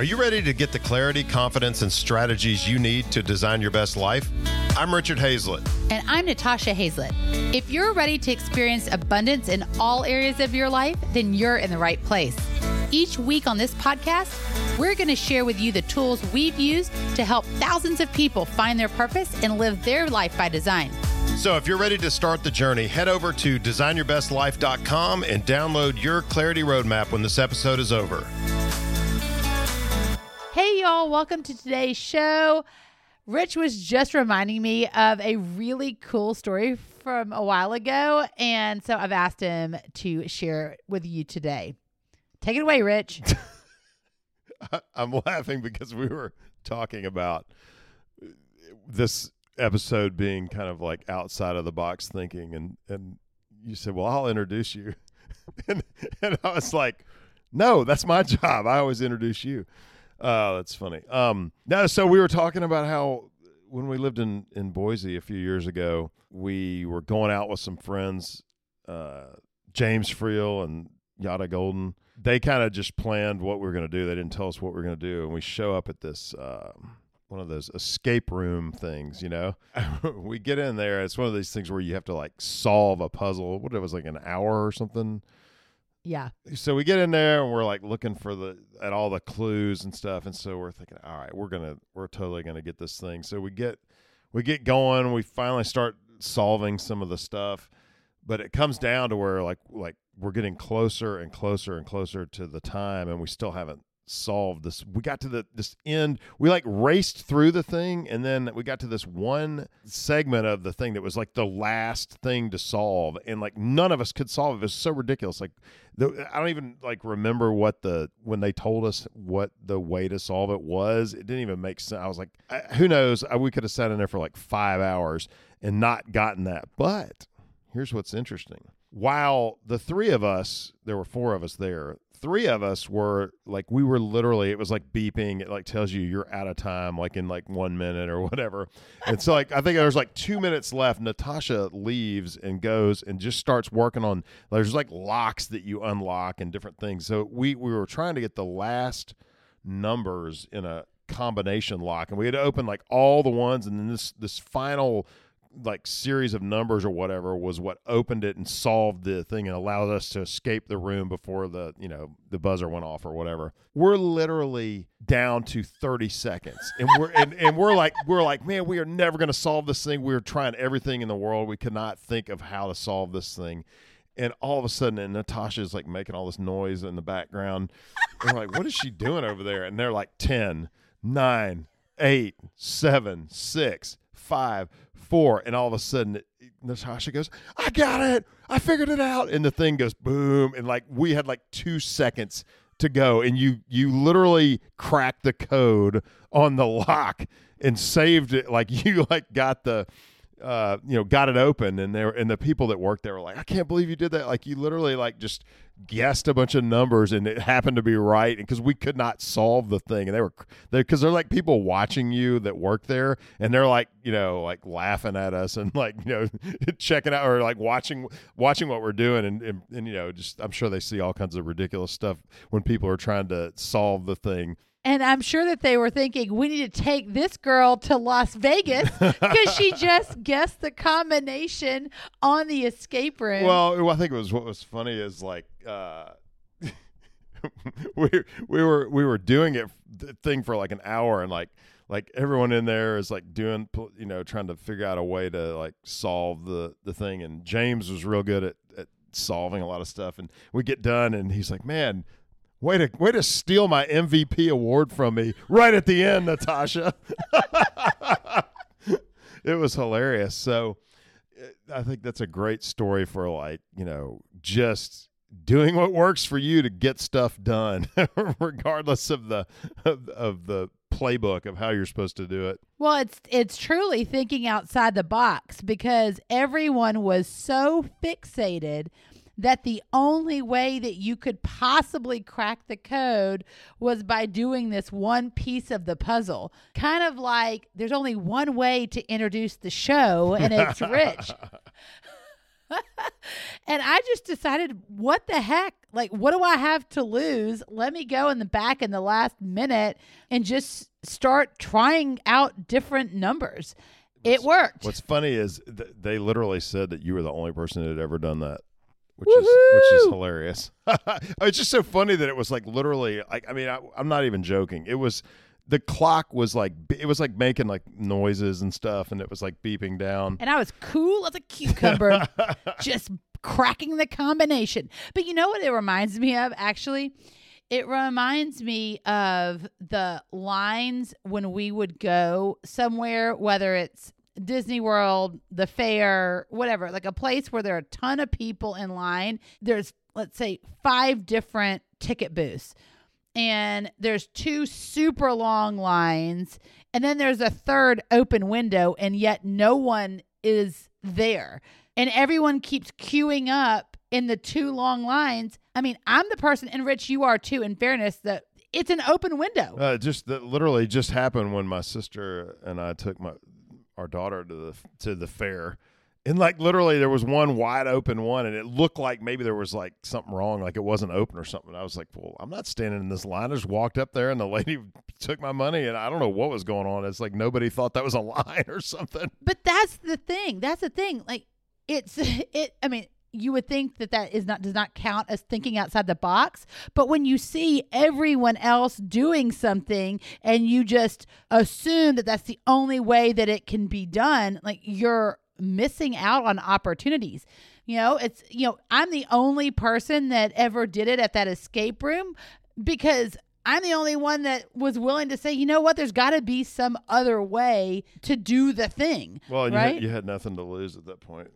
Are you ready to get the clarity, confidence, and strategies you need to design your best life? I'm Richard Hazlett. And I'm Natasha Hazlett. If you're ready to experience abundance in all areas of your life, then you're in the right place. Each week on this podcast, we're going to share with you the tools we've used to help thousands of people find their purpose and live their life by design. So, if you're ready to start the journey, head over to designyourbestlife.com and download your clarity roadmap when this episode is over. Hey, y'all, welcome to today's show. Rich was just reminding me of a really cool story from a while ago. And so I've asked him to share with you today. Take it away, Rich. I'm laughing because we were talking about this episode being kind of like outside of the box thinking and and you said, "Well, I'll introduce you." and, and I was like, "No, that's my job. I always introduce you." Oh, that's funny. Um, now, so we were talking about how when we lived in in Boise a few years ago, we were going out with some friends, uh, James Friel and Yada Golden. They kind of just planned what we were going to do. They didn't tell us what we were going to do, and we show up at this. Uh, one of those escape room things, you know. we get in there. It's one of these things where you have to like solve a puzzle. What it was like an hour or something yeah. So we get in there and we're like looking for the at all the clues and stuff, and so we're thinking, all right, we're gonna we're totally gonna get this thing. So we get we get going. We finally start solving some of the stuff, but it comes down to where like like we're getting closer and closer and closer to the time, and we still haven't solved this. We got to the this end. We like raced through the thing, and then we got to this one segment of the thing that was like the last thing to solve, and like none of us could solve it. It was so ridiculous. Like the, I don't even like remember what the when they told us what the way to solve it was. It didn't even make sense. I was like, I, who knows? I, we could have sat in there for like five hours and not gotten that. But here's what's interesting. While the three of us, there were four of us there, three of us were like we were literally it was like beeping it like tells you you're out of time like in like one minute or whatever. And so like i think there's like two minutes left. Natasha leaves and goes and just starts working on there's like locks that you unlock and different things. So we we were trying to get the last numbers in a combination lock and we had to open like all the ones and then this this final like series of numbers or whatever was what opened it and solved the thing and allowed us to escape the room before the you know the buzzer went off or whatever. We're literally down to 30 seconds. And we're and, and we're like we're like man we are never going to solve this thing. We are trying everything in the world. We could not think of how to solve this thing. And all of a sudden and natasha's like making all this noise in the background. And we're like what is she doing over there? And they're like 10 9 8 7 6 5 four, and all of a sudden Natasha goes, "I got it! I figured it out!" And the thing goes boom, and like we had like two seconds to go, and you you literally cracked the code on the lock and saved it. Like you like got the uh, you know, got it open, and there and the people that worked there were like, "I can't believe you did that!" Like you literally like just guessed a bunch of numbers, and it happened to be right, because we could not solve the thing, and they were they because they're like people watching you that work there, and they're like you know like laughing at us and like you know checking out or like watching watching what we're doing, and, and and you know just I'm sure they see all kinds of ridiculous stuff when people are trying to solve the thing and I'm sure that they were thinking, we need to take this girl to Las Vegas because she just guessed the combination on the escape room. Well, I think it was what was funny is like uh, we we were we were doing it thing for like an hour and like like everyone in there is like doing you know trying to figure out a way to like solve the the thing and James was real good at, at solving a lot of stuff and we get done and he's like man Way to way to steal my MVP award from me right at the end, Natasha. it was hilarious. So eh, I think that's a great story for like, you know, just doing what works for you to get stuff done regardless of the of, of the playbook of how you're supposed to do it. Well, it's it's truly thinking outside the box because everyone was so fixated that the only way that you could possibly crack the code was by doing this one piece of the puzzle. Kind of like there's only one way to introduce the show, and it's Rich. and I just decided, what the heck? Like, what do I have to lose? Let me go in the back in the last minute and just start trying out different numbers. It worked. What's funny is th- they literally said that you were the only person that had ever done that, which is which is Woohoo! hilarious. it's just so funny that it was like literally like I mean I, I'm not even joking. It was the clock was like it was like making like noises and stuff, and it was like beeping down. and I was cool as a cucumber, just cracking the combination. But you know what it reminds me of, actually? It reminds me of the lines when we would go somewhere, whether it's Disney World, the fair, whatever, like a place where there are a ton of people in line. There's, let's say, five different ticket booths. And there's two super long lines. And then there's a third open window and yet no one is there. And everyone keeps queuing up in the two long lines. I mean i'm the person and rich you are too in fairness that it's an open window. Uh, just that literally just happened when my sister and I took my our daughter to the to the fair. And like literally there was one wide open one and it looked like maybe there was like something wrong, like it wasn't open or something. I was like, Well, I'm not standing in this line. I just walked up there and the lady took my money and I don't know what was going on. It's like nobody thought that was a line or something. but that's the thing that's the thing like it's it i mean you would think that that is not does not count as thinking outside the box but when you see everyone else doing something and you just assume that that's the only way that it can be done like you're missing out on opportunities you know it's you know i'm the only person that ever did it at that escape room because I'm the only one that was willing to say, you know what, there's got to be some other way to do the thing. Well, and right? you, had, you had nothing to lose at that point.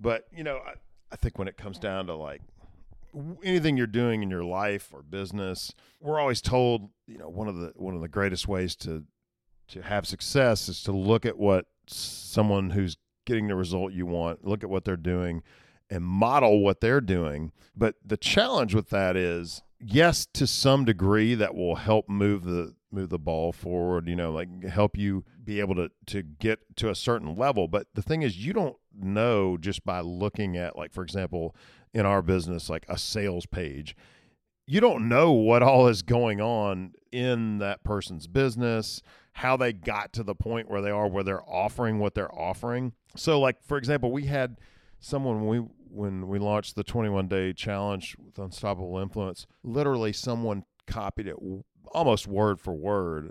But, you know, I, I think when it comes down to like anything you're doing in your life or business, we're always told, you know, one of the one of the greatest ways to to have success is to look at what someone who's getting the result you want, look at what they're doing and model what they're doing. But the challenge with that is yes, to some degree that will help move the move the ball forward, you know, like help you be able to to get to a certain level. But the thing is you don't know just by looking at like for example, in our business like a sales page. You don't know what all is going on in that person's business, how they got to the point where they are where they're offering what they're offering. So like for example, we had someone we when we launched the 21 day challenge with unstoppable influence literally someone copied it almost word for word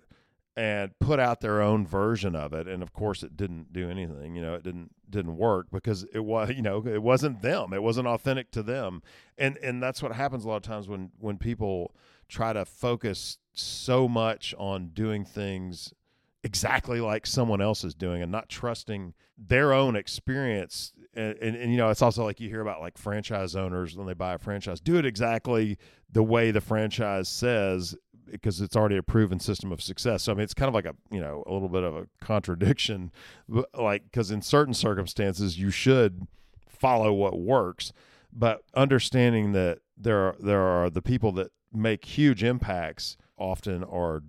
and put out their own version of it and of course it didn't do anything you know it didn't didn't work because it was you know it wasn't them it wasn't authentic to them. And and that's what happens a lot of times when when people try to focus so much on doing things exactly like someone else is doing and not trusting their own experience. And, and, and, you know it's also like you hear about like franchise owners when they buy a franchise do it exactly the way the franchise says because it's already a proven system of success so i mean it's kind of like a you know a little bit of a contradiction like because in certain circumstances you should follow what works but understanding that there are there are the people that make huge impacts often are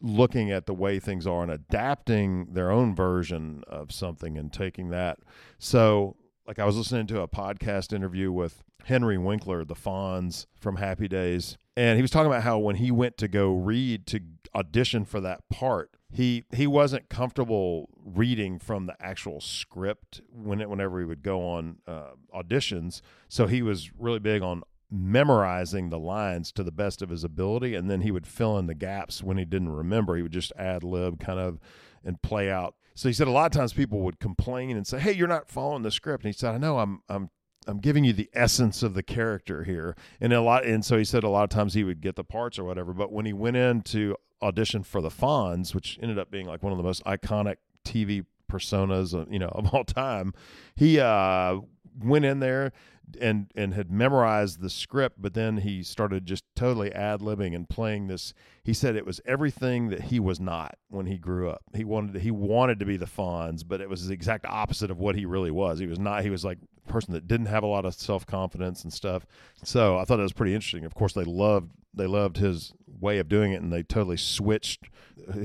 looking at the way things are and adapting their own version of something and taking that. So, like I was listening to a podcast interview with Henry Winkler, the Fonz from Happy Days, and he was talking about how when he went to go read to audition for that part, he he wasn't comfortable reading from the actual script when it, whenever he would go on uh, auditions. So he was really big on memorizing the lines to the best of his ability and then he would fill in the gaps when he didn't remember he would just ad lib kind of and play out so he said a lot of times people would complain and say hey you're not following the script. And he said i know i'm i'm i'm giving you the essence of the character here. And a lot and so he said a lot of times he would get the parts or whatever but when he went in to audition for the Fonz which ended up being like one of the most iconic tv personas uh, you know of all time he uh went in there and and had memorized the script, but then he started just totally ad libbing and playing this. He said it was everything that he was not when he grew up. He wanted to, he wanted to be the Fonz, but it was the exact opposite of what he really was. He was not. He was like a person that didn't have a lot of self confidence and stuff. So I thought it was pretty interesting. Of course, they loved they loved his way of doing it and they totally switched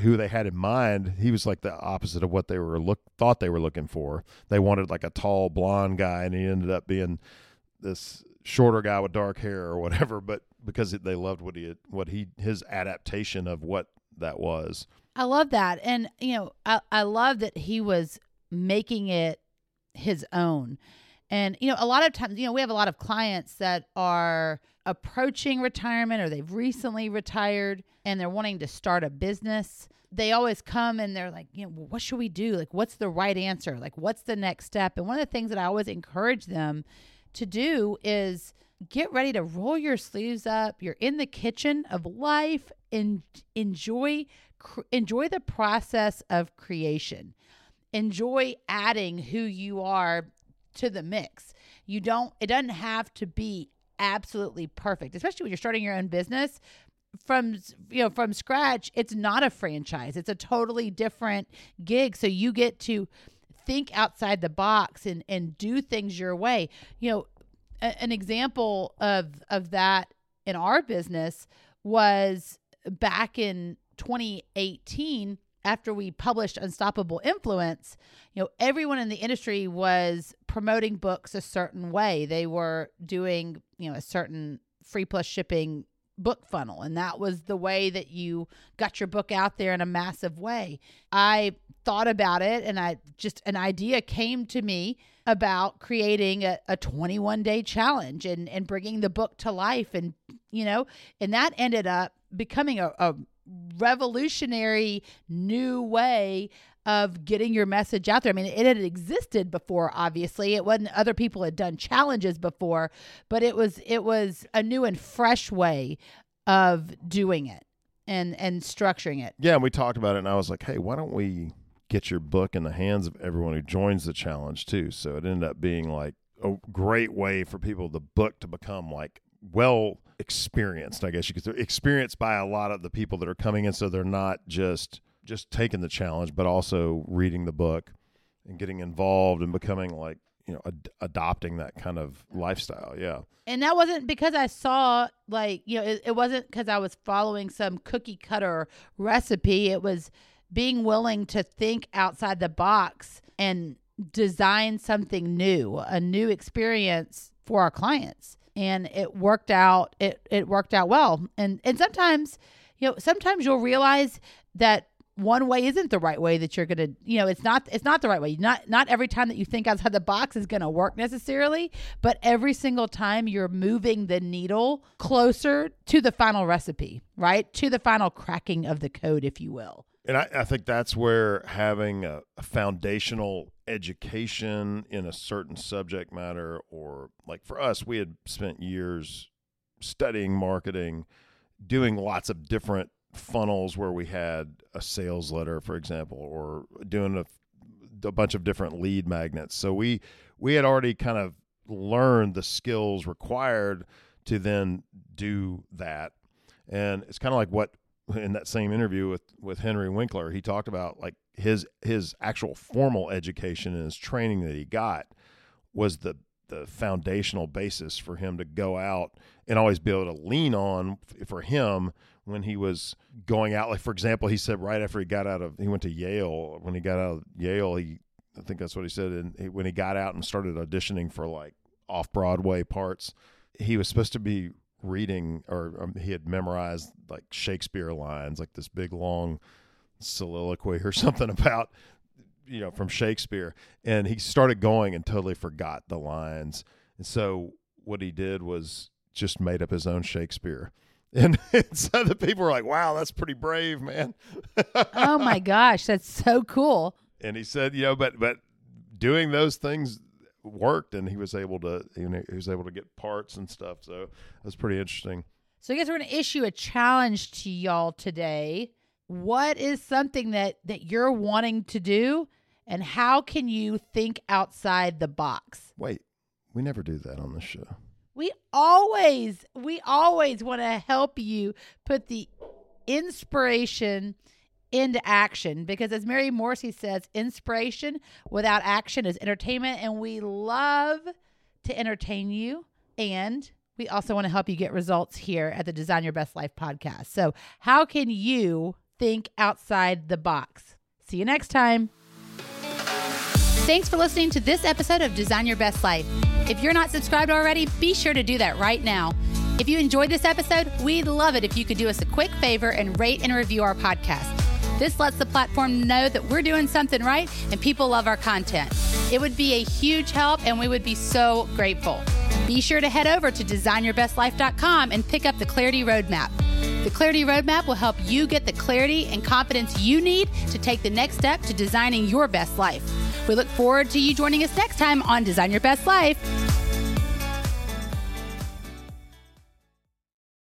who they had in mind he was like the opposite of what they were look thought they were looking for they wanted like a tall blonde guy and he ended up being this shorter guy with dark hair or whatever but because they loved what he what he his adaptation of what that was I love that. And, you know, I, I love that he was making it his own. And, you know, a lot of times, you know, we have a lot of clients that are approaching retirement or they've recently retired and they're wanting to start a business. They always come and they're like, you know, what should we do? Like, what's the right answer? Like, what's the next step? And one of the things that I always encourage them to do is get ready to roll your sleeves up. You're in the kitchen of life and enjoy cr- enjoy the process of creation. Enjoy adding who you are to the mix. You don't it doesn't have to be absolutely perfect, especially when you're starting your own business. From you know from scratch it's not a franchise. It's a totally different gig. So you get to think outside the box and and do things your way. You know a, an example of of that in our business was back in 2018 after we published unstoppable influence you know everyone in the industry was promoting books a certain way. They were doing you know a certain free plus shipping book funnel and that was the way that you got your book out there in a massive way. I thought about it and i just an idea came to me about creating a, a 21 day challenge and and bringing the book to life. And you know and that ended up becoming a, a revolutionary new way of getting your message out there. I mean, it had existed before, obviously. It wasn't other people had done challenges before, but it was it was a new and fresh way of doing it and and structuring it. Yeah, and we talked about it and I was like, "Hey, why don't we get your book in the hands of everyone who joins the challenge too?" So it ended up being like a great way for people the book to become like well experienced, I guess you could say, experienced by a lot of the people that are coming in. So they're not just just taking the challenge, but also reading the book and getting involved and becoming like you know ad- adopting that kind of lifestyle. Yeah. And that wasn't because I saw like you know it, it wasn't because I was following some cookie cutter recipe. It was being willing to think outside the box and design something new, a new experience for our clients and it worked out it it worked out well. And and sometimes you know sometimes you'll realize that one way isn't the right way that you're gonna you know it's not it's not the right way. Not not every time that you think outside the box is gonna work necessarily but every single time you're moving the needle closer to the final recipe right? To the final cracking of the code if you will and I, I think that's where having a, a, foundational education in a certain subject matter, or like for us, we had spent years studying marketing, doing lots of different funnels where we had a sales letter, for example, or doing a, a bunch of different lead magnets. So we we had already kind of learned the skills required to then do that. And it's kind of like what in that same interview with with Henry Winkler, he talked about like his his actual formal education and his training that he got was the the foundational basis for him to go out and always be able to lean on for him when he was going out. Like for example he said right after he got out of he went to Yale when he got out of Yale he I think that's what he said and he, when he got out and started auditioning for like off Broadway parts he was supposed to be reading or um, he had memorized like Shakespeare lines, like this big long soliloquy or something about you know from Shakespeare, and he started going and totally forgot the lines. And so what he did was just made up his own Shakespeare. And, and so the people were like, "Wow, that's pretty brave, man." oh my gosh, that's so cool. And he said, "You know, but but doing those things worked and he was able to you know he was able to get parts and stuff. So that's pretty interesting. So i guess we're going to issue a challenge to y'all today. What is something that that you're wanting to do? And how can you think outside the box? Wait we never do that on the show. We always we always want to help you put the inspiration into action because as Mary Morrissey says, inspiration without action is entertainment and we love to entertain you and we also want to help you get results here at the Design Your Best Life podcast. So, how can you think outside the box? See you next time. Thanks for listening to this episode of Design Your Best Life. If you're not subscribed already, be sure to do that right now. If you enjoyed this episode, we'd love it if you could do us a quick favor and rate and review our podcast. This lets the platform know that we're doing something right and people love our content. It would be a huge help and we would be so grateful. Be sure to head over to designyourbestlife.com and pick up the Clarity Roadmap. The Clarity Roadmap will help you get the clarity and confidence you need to take the next step to designing your best life. We look forward to you joining us next time on Design Your Best Life.